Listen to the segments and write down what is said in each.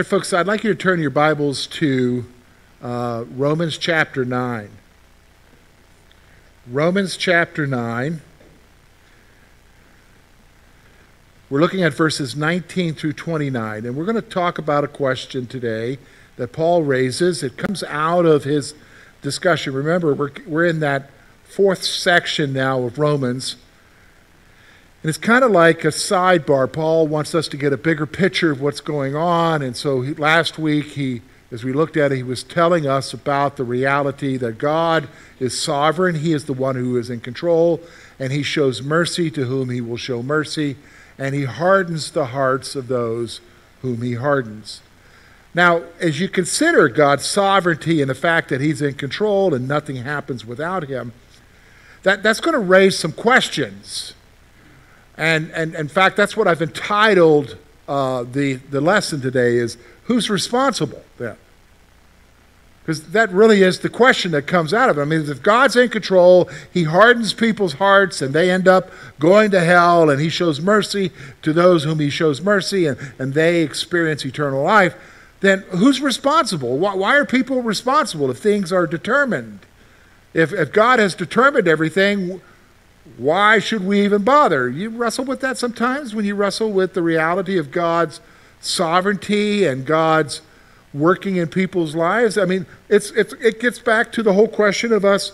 Right, folks, I'd like you to turn your Bibles to uh, Romans chapter 9. Romans chapter 9. We're looking at verses 19 through 29, and we're going to talk about a question today that Paul raises. It comes out of his discussion. Remember, we're, we're in that fourth section now of Romans. And it's kind of like a sidebar. Paul wants us to get a bigger picture of what's going on. And so he, last week, he, as we looked at it, he was telling us about the reality that God is sovereign. He is the one who is in control, and he shows mercy to whom he will show mercy, and he hardens the hearts of those whom he hardens. Now, as you consider God's sovereignty and the fact that he's in control and nothing happens without him, that, that's going to raise some questions and, and in fact, that's what I've entitled uh, the, the lesson today is who's responsible then? Because that really is the question that comes out of it. I mean, if God's in control, He hardens people's hearts and they end up going to hell, and He shows mercy to those whom He shows mercy, and, and they experience eternal life, then who's responsible? Why, why are people responsible if things are determined? If, if God has determined everything, why should we even bother? You wrestle with that sometimes when you wrestle with the reality of God's sovereignty and God's working in people's lives. I mean, it's, it's, it gets back to the whole question of us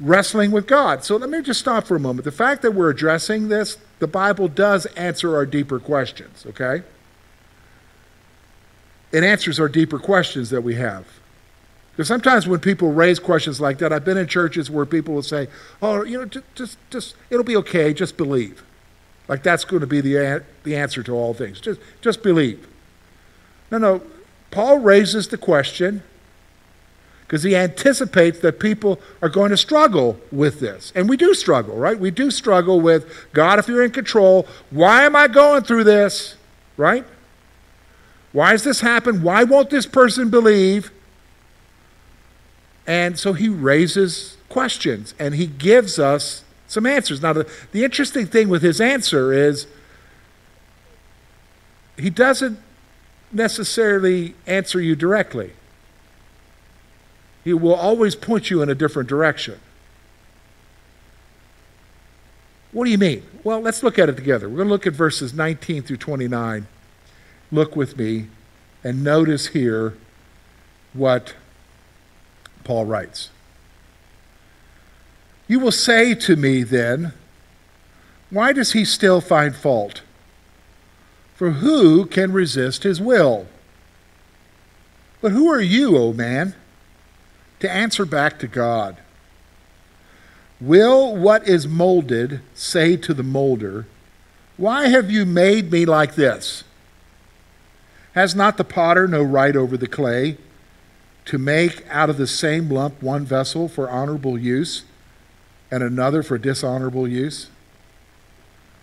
wrestling with God. So let me just stop for a moment. The fact that we're addressing this, the Bible does answer our deeper questions, okay? It answers our deeper questions that we have. Because sometimes when people raise questions like that, I've been in churches where people will say, "Oh, you know, just, just, just it'll be okay. Just believe." Like that's going to be the the answer to all things. Just, just believe. No, no. Paul raises the question because he anticipates that people are going to struggle with this. And we do struggle, right? We do struggle with God, if you're in control, why am I going through this? Right? Why has this happened? Why won't this person believe? And so he raises questions and he gives us some answers. Now, the, the interesting thing with his answer is he doesn't necessarily answer you directly, he will always point you in a different direction. What do you mean? Well, let's look at it together. We're going to look at verses 19 through 29. Look with me and notice here what Paul writes. You will say to me then, why does he still find fault? For who can resist his will? But who are you, O man, to answer back to God? Will what is molded say to the molder, Why have you made me like this? Has not the potter no right over the clay? To make out of the same lump one vessel for honorable use and another for dishonorable use?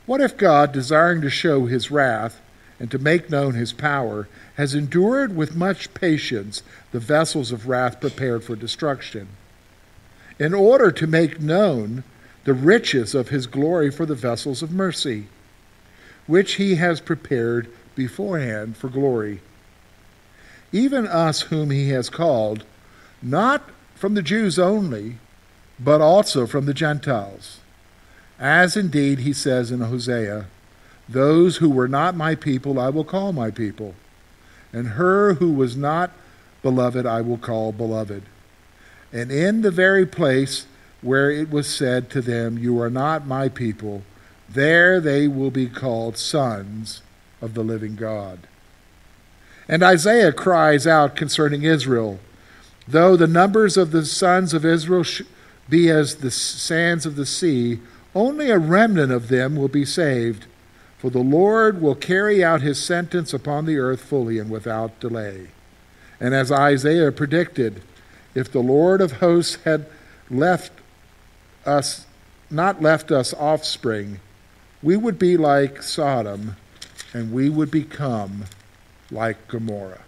What if God, desiring to show his wrath and to make known his power, has endured with much patience the vessels of wrath prepared for destruction, in order to make known the riches of his glory for the vessels of mercy, which he has prepared beforehand for glory? Even us whom he has called, not from the Jews only, but also from the Gentiles. As indeed he says in Hosea, Those who were not my people I will call my people, and her who was not beloved I will call beloved. And in the very place where it was said to them, You are not my people, there they will be called sons of the living God. And Isaiah cries out concerning Israel Though the numbers of the sons of Israel be as the sands of the sea, only a remnant of them will be saved. For the Lord will carry out his sentence upon the earth fully and without delay. And as Isaiah predicted, if the Lord of hosts had left us, not left us offspring, we would be like Sodom, and we would become like Gomorrah.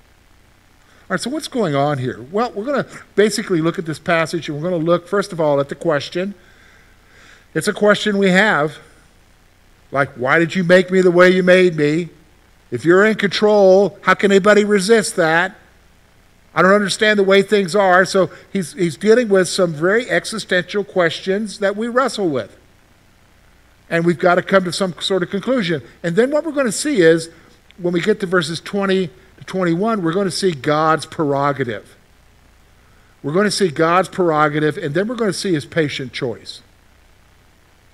All right, so what's going on here? Well, we're going to basically look at this passage and we're going to look, first of all, at the question. It's a question we have. Like, why did you make me the way you made me? If you're in control, how can anybody resist that? I don't understand the way things are. So he's, he's dealing with some very existential questions that we wrestle with. And we've got to come to some sort of conclusion. And then what we're going to see is when we get to verses 20 to 21, we're going to see God's prerogative. We're going to see God's prerogative, and then we're going to see his patient choice.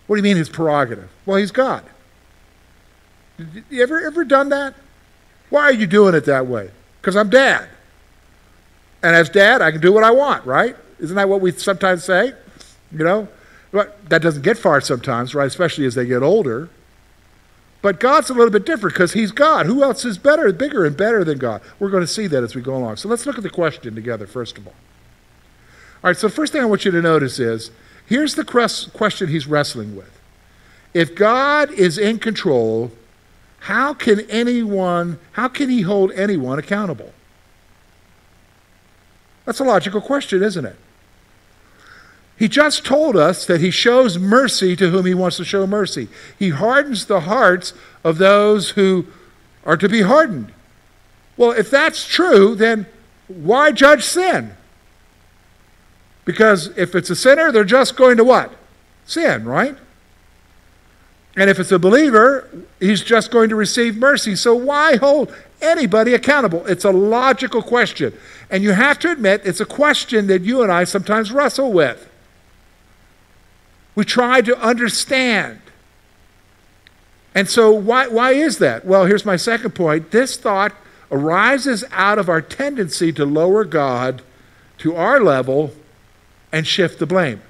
What do you mean his prerogative? Well, he's God. You ever, ever done that? Why are you doing it that way? Because I'm dad. And as dad, I can do what I want, right? Isn't that what we sometimes say? You know? But that doesn't get far sometimes, right? Especially as they get older. But God's a little bit different because He's God. Who else is better, bigger, and better than God? We're going to see that as we go along. So let's look at the question together, first of all. All right, so the first thing I want you to notice is here's the question He's wrestling with. If God is in control, how can anyone, how can He hold anyone accountable? That's a logical question, isn't it? He just told us that he shows mercy to whom he wants to show mercy. He hardens the hearts of those who are to be hardened. Well, if that's true, then why judge sin? Because if it's a sinner, they're just going to what? Sin, right? And if it's a believer, he's just going to receive mercy. So why hold anybody accountable? It's a logical question. And you have to admit, it's a question that you and I sometimes wrestle with. We try to understand. And so, why, why is that? Well, here's my second point. This thought arises out of our tendency to lower God to our level and shift the blame.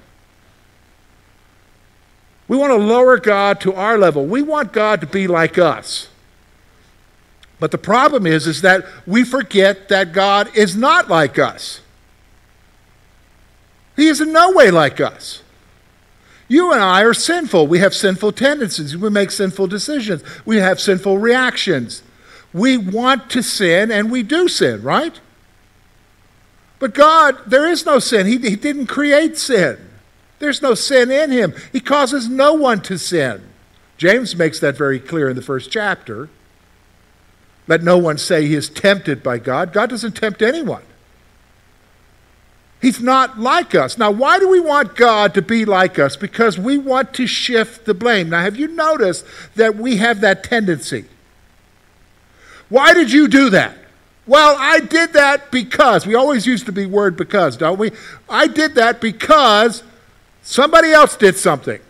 We want to lower God to our level. We want God to be like us. But the problem is, is that we forget that God is not like us. He is in no way like us. You and I are sinful. We have sinful tendencies. We make sinful decisions. We have sinful reactions. We want to sin and we do sin, right? But God, there is no sin. He, he didn't create sin. There's no sin in him. He causes no one to sin. James makes that very clear in the first chapter. Let no one say he is tempted by God. God doesn't tempt anyone. He's not like us. Now, why do we want God to be like us? Because we want to shift the blame. Now, have you noticed that we have that tendency? Why did you do that? Well, I did that because. We always use the word because, don't we? I did that because somebody else did something.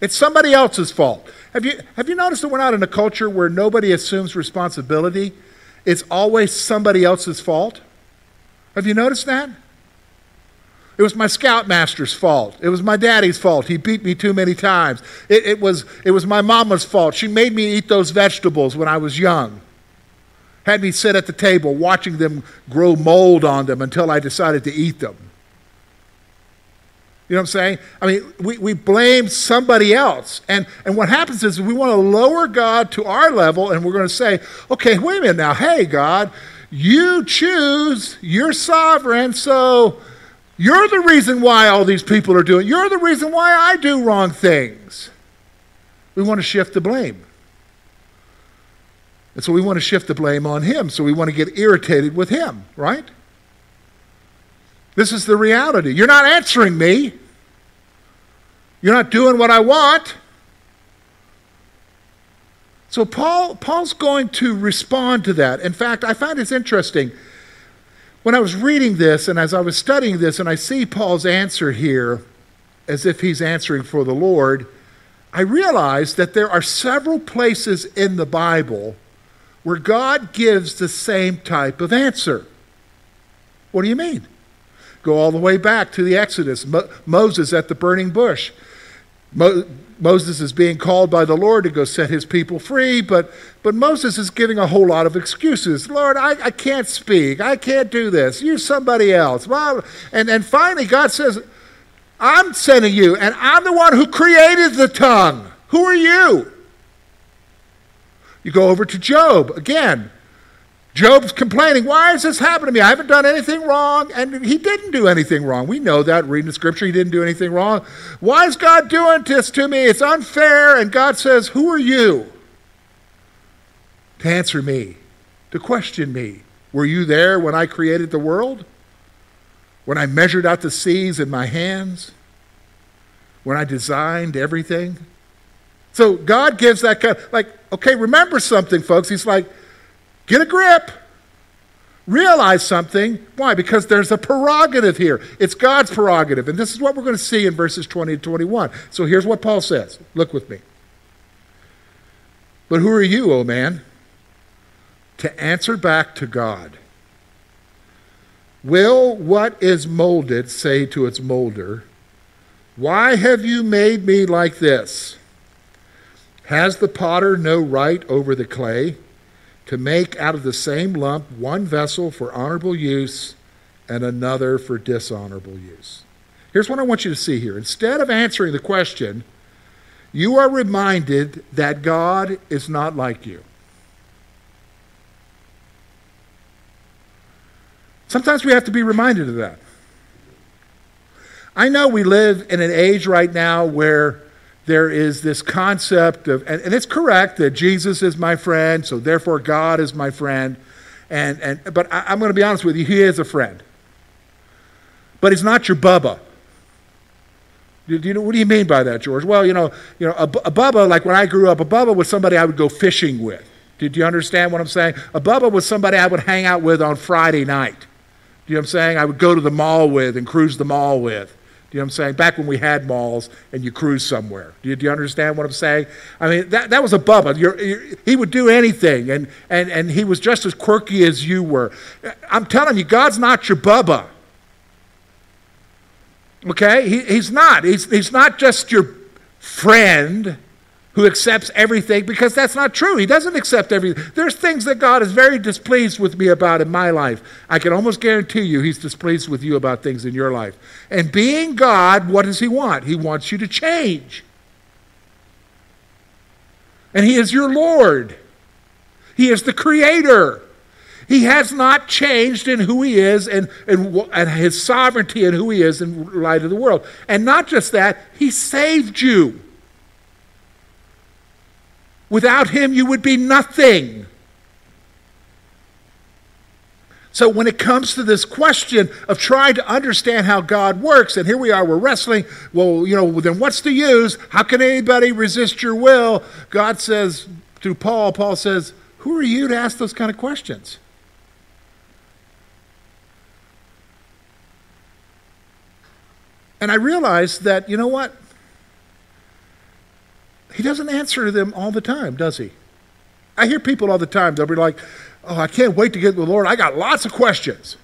It's somebody else's fault. Have you, have you noticed that we're not in a culture where nobody assumes responsibility? It's always somebody else's fault. Have you noticed that? It was my scoutmaster's fault. It was my daddy's fault. He beat me too many times. It, it, was, it was my mama's fault. She made me eat those vegetables when I was young. Had me sit at the table watching them grow mold on them until I decided to eat them. You know what I'm saying? I mean, we, we blame somebody else. And, and what happens is we want to lower God to our level and we're going to say, okay, wait a minute now. Hey, God, you choose, you're sovereign, so you're the reason why all these people are doing. You're the reason why I do wrong things. We want to shift the blame. And so we want to shift the blame on him. So we want to get irritated with him, right? This is the reality. You're not answering me. You're not doing what I want. So Paul, Paul's going to respond to that. In fact, I find it's interesting when I was reading this and as I was studying this, and I see Paul's answer here as if he's answering for the Lord, I realized that there are several places in the Bible where God gives the same type of answer. What do you mean? Go all the way back to the Exodus, Mo- Moses at the burning bush. Mo- Moses is being called by the Lord to go set his people free, but, but Moses is giving a whole lot of excuses. Lord, I, I can't speak. I can't do this. Use somebody else. Well, and, and finally, God says, I'm sending you, and I'm the one who created the tongue. Who are you? You go over to Job again. Job's complaining, Why is this happening to me? I haven't done anything wrong. And he didn't do anything wrong. We know that reading the scripture, he didn't do anything wrong. Why is God doing this to me? It's unfair. And God says, Who are you? to answer me, to question me. Were you there when I created the world? When I measured out the seas in my hands? When I designed everything? So God gives that kind of, like, okay, remember something, folks. He's like, get a grip. Realize something. Why? Because there's a prerogative here. It's God's prerogative. And this is what we're going to see in verses 20 to 21. So here's what Paul says. Look with me. But who are you, O man, to answer back to God? Will what is molded say to its molder, Why have you made me like this? Has the potter no right over the clay to make out of the same lump one vessel for honorable use and another for dishonorable use? Here's what I want you to see here. Instead of answering the question, you are reminded that God is not like you. Sometimes we have to be reminded of that. I know we live in an age right now where there is this concept of, and, and, it's correct that Jesus is my friend, so therefore God is my friend. And, and, but I, I'm going to be honest with you, he is a friend. But he's not your Bubba. Do you know, what do you mean by that, George? Well, you know, you know a, a Bubba, like when I grew up, a Bubba was somebody I would go fishing with. Did you understand what I'm saying? A Bubba was somebody I would hang out with on Friday night. Do you know what I'm saying? I would go to the mall with and cruise the mall with. Do you know what I'm saying? Back when we had malls and you cruise somewhere. Do you, do you understand what I'm saying? I mean, that, that was a Bubba. You're, you're, he would do anything, and, and, and he was just as quirky as you were. I'm telling you, God's not your Bubba. Okay? He, he's not. He's, he's not just your friend who accepts everything because that's not true. He doesn't accept everything. There's things that God is very displeased with me about in my life. I can almost guarantee you he's displeased with you about things in your life. And being God, what does he want? He wants you to change. And he is your Lord. He is the creator. He has not changed in who he is and, and, and his sovereignty and who he is in light of the world. And not just that, he saved you. Without him, you would be nothing. So, when it comes to this question of trying to understand how God works, and here we are, we're wrestling, well, you know, then what's the use? How can anybody resist your will? God says, through Paul, Paul says, Who are you to ask those kind of questions? And I realized that, you know what? He doesn't answer them all the time, does he? I hear people all the time, they'll be like, Oh, I can't wait to get with the Lord. I got lots of questions.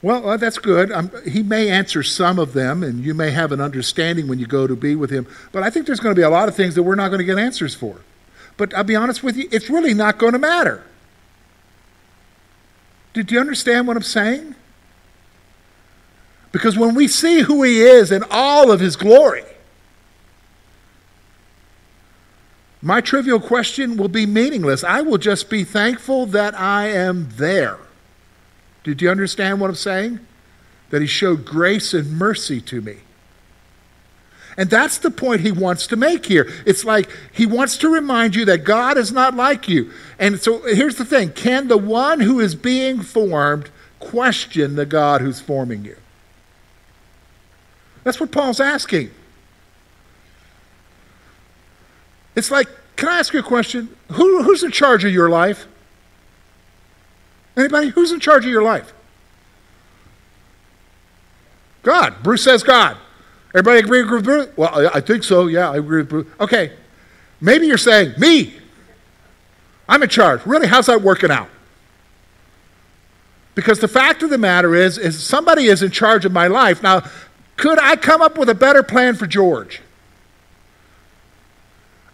Well, that's good. Um, he may answer some of them, and you may have an understanding when you go to be with him. But I think there's going to be a lot of things that we're not going to get answers for. But I'll be honest with you, it's really not going to matter. Did you understand what I'm saying? Because when we see who He is in all of His glory, my trivial question will be meaningless. I will just be thankful that I am there. Did you understand what I'm saying? That He showed grace and mercy to me. And that's the point he wants to make here. It's like he wants to remind you that God is not like you. And so here's the thing can the one who is being formed question the God who's forming you? That's what Paul's asking. It's like, can I ask you a question? Who, who's in charge of your life? Anybody? Who's in charge of your life? God. Bruce says God. Everybody agree with Bruce? Well, I think so. Yeah, I agree with Bruce. Okay. Maybe you're saying, me. I'm in charge. Really, how's that working out? Because the fact of the matter is, is somebody is in charge of my life. Now, could I come up with a better plan for George?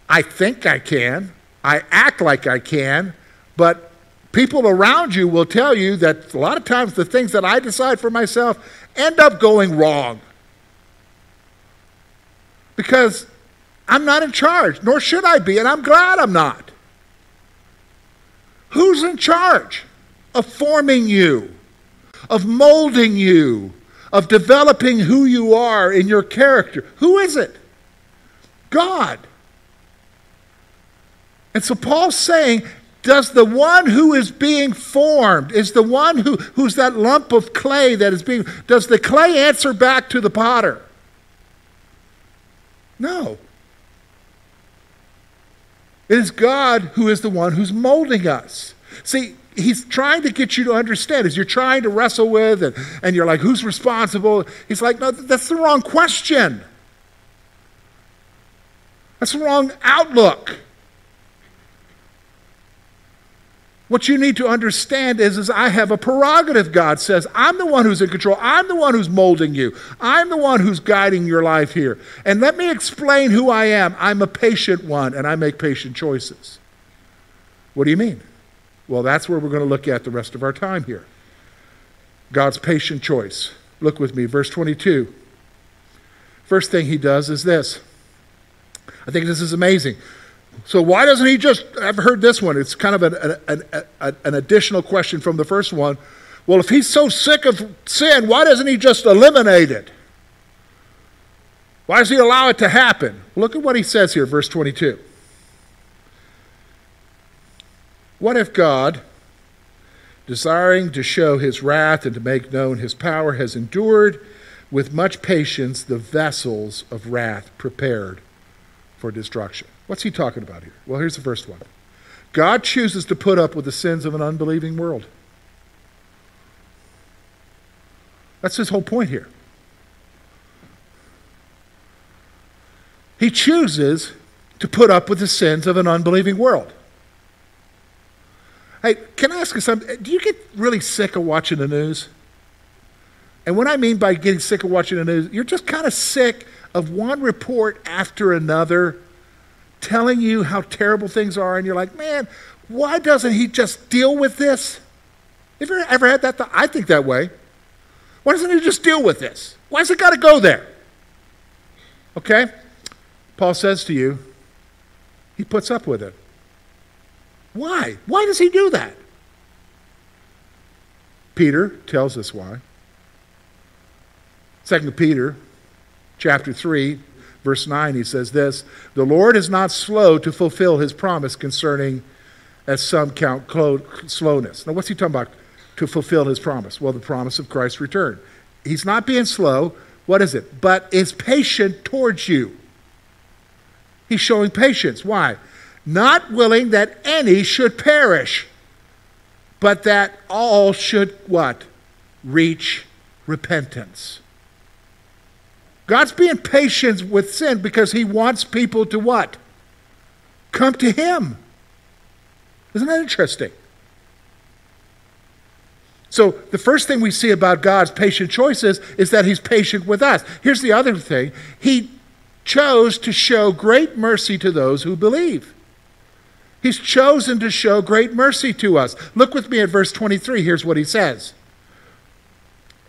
I think I can. I act like I can, but people around you will tell you that a lot of times the things that I decide for myself end up going wrong. Because I'm not in charge, nor should I be, and I'm glad I'm not. Who's in charge of forming you, of molding you, of developing who you are in your character. Who is it? God. And so Paul's saying, does the one who is being formed, is the one who, who's that lump of clay that is being, does the clay answer back to the potter? No. It is God who is the one who's molding us. See, he's trying to get you to understand as you're trying to wrestle with and, and you're like who's responsible he's like no that's the wrong question that's the wrong outlook what you need to understand is, is I have a prerogative, God says. I'm the one who's in control. I'm the one who's molding you. I'm the one who's guiding your life here. And let me explain who I am. I'm a patient one, and I make patient choices. What do you mean? Well, that's where we're going to look at the rest of our time here. God's patient choice. Look with me, verse 22. First thing he does is this. I think this is amazing. So why doesn't he just? I've heard this one. It's kind of an, an, an, an, additional question from the first one. Well, if he's so sick of sin, why doesn't he just eliminate it? Why does he allow it to happen? Look at what he says here, verse 22. What if God, desiring to show his wrath and to make known his power, has endured with much patience the vessels of wrath prepared for destruction? What's he talking about here? Well, here's the first one God chooses to put up with the sins of an unbelieving world. That's his whole point here. He chooses to put up with the sins of an unbelieving world. Hey, can I ask you something? Do you get really sick of watching the news? And what I mean by getting sick of watching the news, you're just kind of sick of one report after another telling you how terrible things are, and you're like, man, why doesn't he just deal with this? Have you ever had that thought? I think that way. Why doesn't he just deal with this? Why's it got to go there? Okay? Paul says to you, he puts up with it. Why? Why does he do that? Peter tells us why. Second Peter chapter 3 Verse 9, he says this The Lord is not slow to fulfill his promise concerning, as some count, slowness. Now, what's he talking about? To fulfill his promise. Well, the promise of Christ's return. He's not being slow. What is it? But is patient towards you. He's showing patience. Why? Not willing that any should perish, but that all should what? Reach repentance. God's being patient with sin because he wants people to what? Come to him. Isn't that interesting? So, the first thing we see about God's patient choices is that he's patient with us. Here's the other thing He chose to show great mercy to those who believe. He's chosen to show great mercy to us. Look with me at verse 23. Here's what he says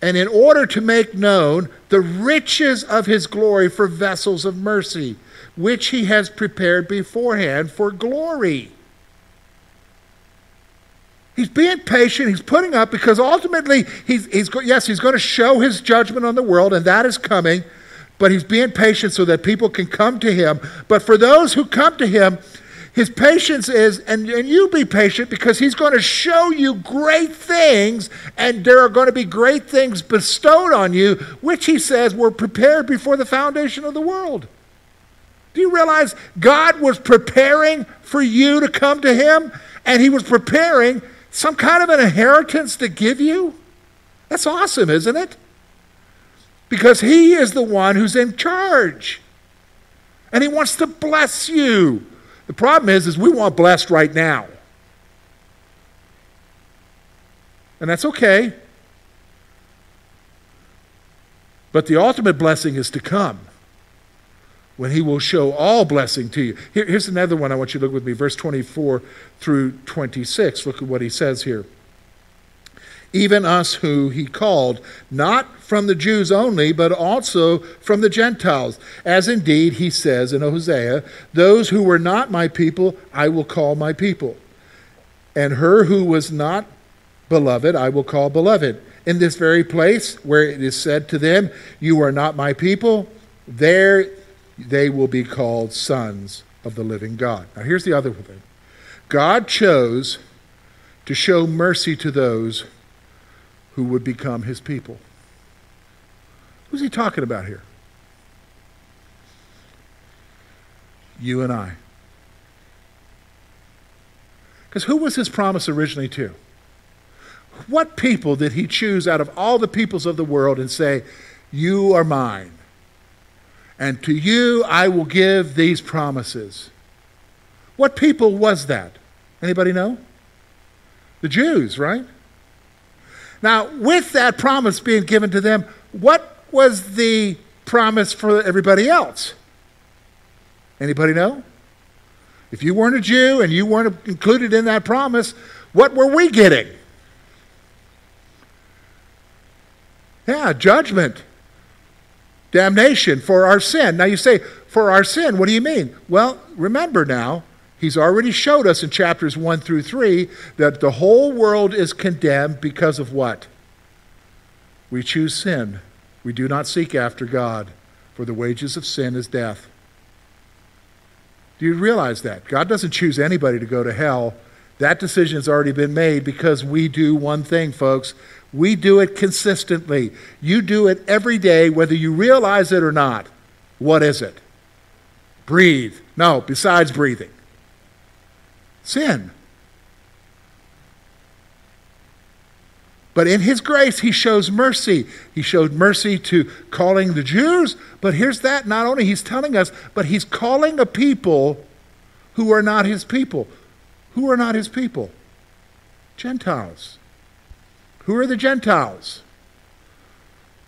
and in order to make known the riches of his glory for vessels of mercy, which he has prepared beforehand for glory. He's being patient. He's putting up because ultimately, he's, he's yes, he's going to show his judgment on the world, and that is coming. But he's being patient so that people can come to him. But for those who come to him, his patience is, and, and you be patient because he's going to show you great things, and there are going to be great things bestowed on you, which he says were prepared before the foundation of the world. Do you realize God was preparing for you to come to him, and he was preparing some kind of an inheritance to give you? That's awesome, isn't it? Because he is the one who's in charge. And he wants to bless you. The problem is, is we want blessed right now. And that's okay. But the ultimate blessing is to come when he will show all blessing to you. Here, here's another one I want you to look with me, verse 24 through 26. Look at what he says here even us who he called, not from the Jews only, but also from the Gentiles. As indeed he says in Hosea, Those who were not my people, I will call my people. And her who was not beloved, I will call beloved. In this very place where it is said to them, You are not my people, there they will be called sons of the living God. Now here's the other thing. God chose to show mercy to those who would become his people. Who's he talking about here? You and I. Because who was his promise originally to? What people did he choose out of all the peoples of the world and say, You are mine? And to you I will give these promises. What people was that? Anybody know? The Jews, right? Now, with that promise being given to them, what was the promise for everybody else? Anybody know? If you weren't a Jew and you weren't included in that promise, what were we getting? Yeah, judgment, damnation for our sin. Now you say, for our sin, what do you mean? Well, remember now, he's already showed us in chapters 1 through 3 that the whole world is condemned because of what? We choose sin. We do not seek after God, for the wages of sin is death. Do you realize that? God doesn't choose anybody to go to hell. That decision has already been made because we do one thing, folks. We do it consistently. You do it every day, whether you realize it or not. What is it? Breathe. No, besides breathing. Sin. But in his grace, he shows mercy. He showed mercy to calling the Jews, but here's that not only he's telling us, but he's calling a people who are not his people. Who are not his people? Gentiles. Who are the Gentiles?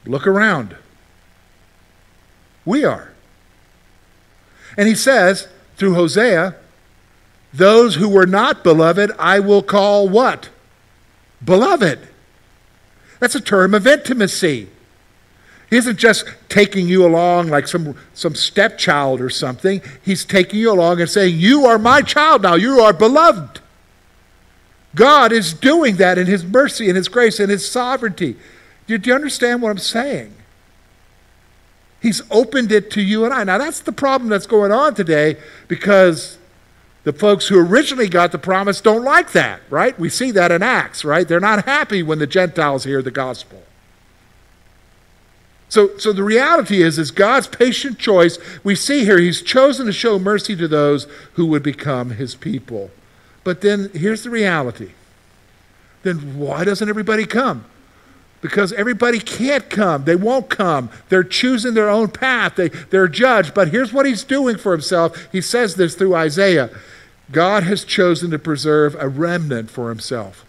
Look around. We are. And he says through Hosea, those who were not beloved, I will call what? Beloved. That's a term of intimacy. He isn't just taking you along like some, some stepchild or something. He's taking you along and saying, You are my child now. You are beloved. God is doing that in His mercy and His grace and His sovereignty. Do, do you understand what I'm saying? He's opened it to you and I. Now, that's the problem that's going on today because the folks who originally got the promise don't like that, right? We see that in Acts, right? They're not happy when the Gentiles hear the gospel. So, so the reality is, is God's patient choice. We see here, He's chosen to show mercy to those who would become His people. But then here's the reality. Then why doesn't everybody come? Because everybody can't come. They won't come. They're choosing their own path. They, they're judged. But here's what he's doing for himself. He says this through Isaiah. God has chosen to preserve a remnant for himself.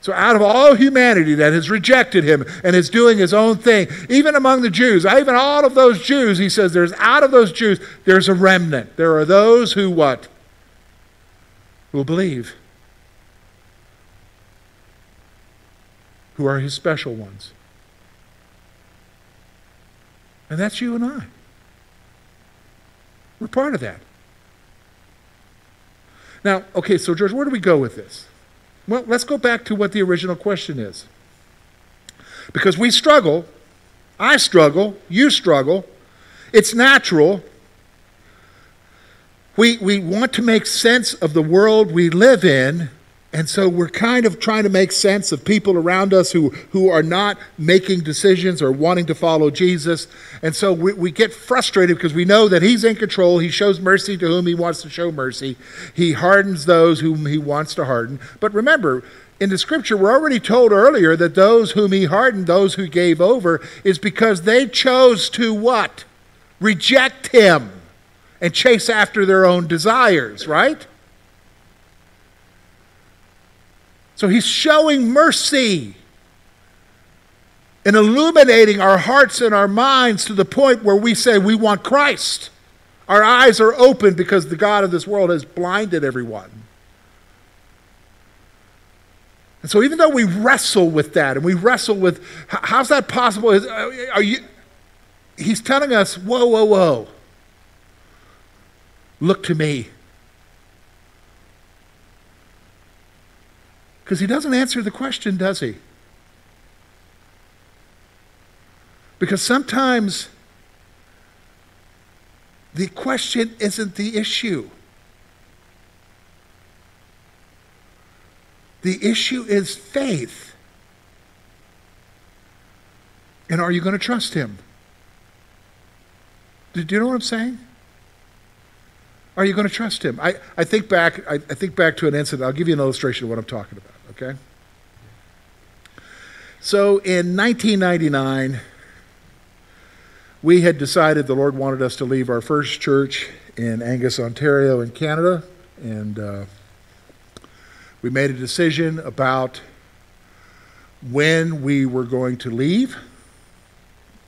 So, out of all humanity that has rejected him and is doing his own thing, even among the Jews, even all of those Jews, he says, there's out of those Jews, there's a remnant. There are those who what? Who will believe. Who are his special ones. And that's you and I. We're part of that. Now, okay, so George, where do we go with this? Well, let's go back to what the original question is. Because we struggle, I struggle, you struggle, it's natural. We, we want to make sense of the world we live in, and so we're kind of trying to make sense of people around us who, who are not making decisions or wanting to follow Jesus. And so we, we get frustrated because we know that He's in control. He shows mercy to whom He wants to show mercy, He hardens those whom He wants to harden. But remember, in the scripture, we're already told earlier that those whom He hardened, those who gave over, is because they chose to what? Reject Him and chase after their own desires, right? So he's showing mercy and illuminating our hearts and our minds to the point where we say we want Christ. Our eyes are open because the God of this world has blinded everyone. And so, even though we wrestle with that and we wrestle with how's that possible? Uh, are you, he's telling us, whoa, whoa, whoa. Look to me. Because he doesn't answer the question, does he? Because sometimes the question isn't the issue. The issue is faith. And are you going to trust him? Do you know what I'm saying? Are you going to trust him? I, I, think back, I, I think back to an incident. I'll give you an illustration of what I'm talking about, okay? So in 1999, we had decided the Lord wanted us to leave our first church in Angus, Ontario, in Canada, and uh, we made a decision about when we were going to leave.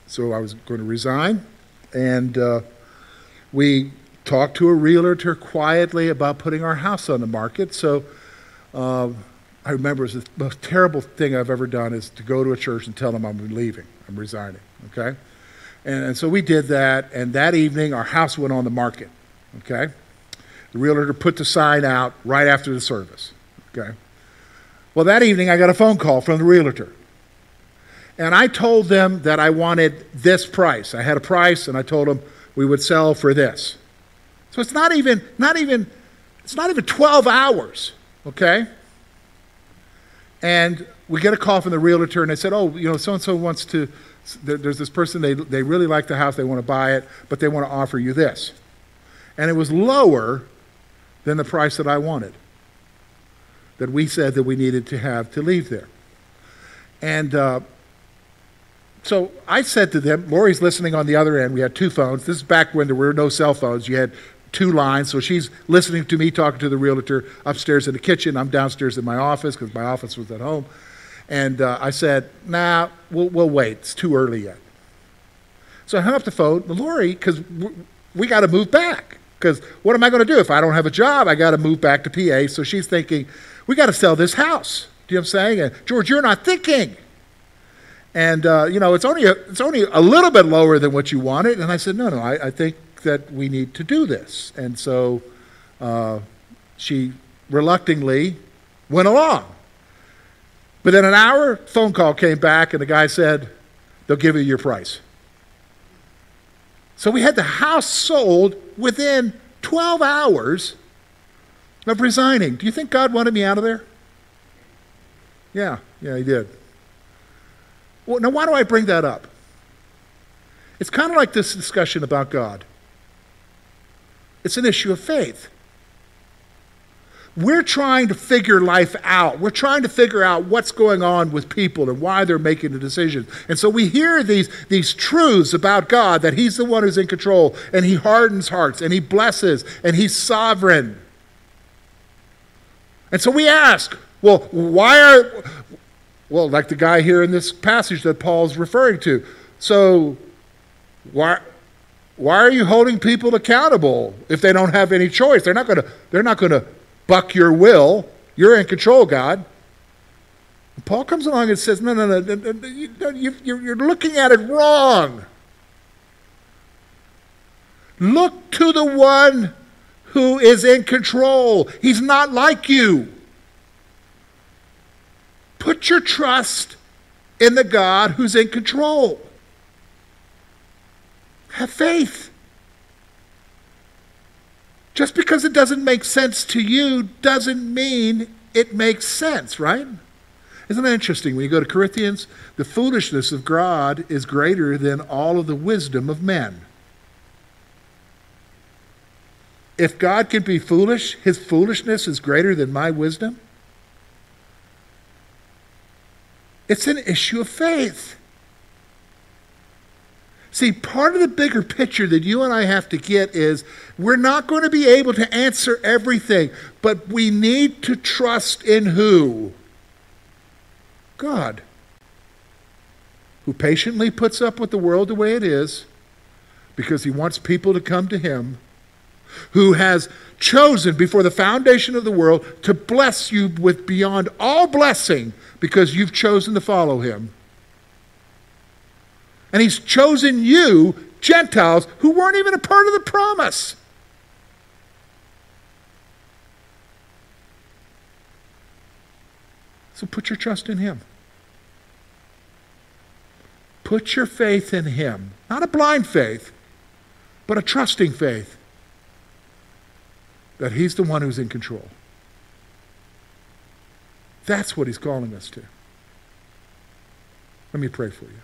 So I was going to resign, and uh, we talked to a realtor quietly about putting our house on the market. So uh, I remember was the most terrible thing I've ever done is to go to a church and tell them I'm leaving, I'm resigning. Okay, and, and so we did that, and that evening our house went on the market. Okay, the realtor put the sign out right after the service. Okay. Well, that evening I got a phone call from the realtor. And I told them that I wanted this price. I had a price and I told them we would sell for this. So it's not even not even it's not even 12 hours, okay? And we get a call from the realtor and they said, "Oh, you know, so and so wants to there's this person they they really like the house, they want to buy it, but they want to offer you this." And it was lower than the price that I wanted that we said that we needed to have to leave there. And uh, so I said to them, Lori's listening on the other end. We had two phones. This is back when there were no cell phones. You had two lines. So she's listening to me talking to the realtor upstairs in the kitchen. I'm downstairs in my office because my office was at home. And uh, I said, nah, we'll, we'll wait. It's too early yet. So I hung up the phone. Lori, because we, we got to move back. Because what am I going to do? If I don't have a job, I got to move back to PA. So she's thinking, we got to sell this house. Do you know what I'm saying? And George, you're not thinking. And, uh, you know, it's only, a, it's only a little bit lower than what you wanted. And I said, no, no, I, I think that we need to do this. And so uh, she reluctantly went along. But then an hour phone call came back, and the guy said, they'll give you your price. So we had the house sold within 12 hours of resigning. Do you think God wanted me out of there? Yeah, yeah, He did. Well, now, why do I bring that up? It's kind of like this discussion about God. It's an issue of faith. We're trying to figure life out. We're trying to figure out what's going on with people and why they're making the decisions. And so we hear these, these truths about God that He's the one who's in control and He hardens hearts and He blesses and He's sovereign. And so we ask, well, why are, well, like the guy here in this passage that Paul's referring to. So, why, why are you holding people accountable if they don't have any choice? They're not going to, they're not going to buck your will. You're in control, God. Paul comes along and says, no, no, no, no, no you, you're looking at it wrong. Look to the one who is in control. He's not like you. Put your trust in the God who's in control. Have faith. Just because it doesn't make sense to you doesn't mean it makes sense, right? Isn't that interesting? When you go to Corinthians, the foolishness of God is greater than all of the wisdom of men. If God can be foolish, his foolishness is greater than my wisdom. It's an issue of faith. See, part of the bigger picture that you and I have to get is we're not going to be able to answer everything, but we need to trust in who? God, who patiently puts up with the world the way it is because he wants people to come to him who has chosen before the foundation of the world to bless you with beyond all blessing because you've chosen to follow him. And he's chosen you, Gentiles, who weren't even a part of the promise. So put your trust in him. Put your faith in him. Not a blind faith, but a trusting faith that He's the one who's in control. That's what He's calling us to. Let me pray for you.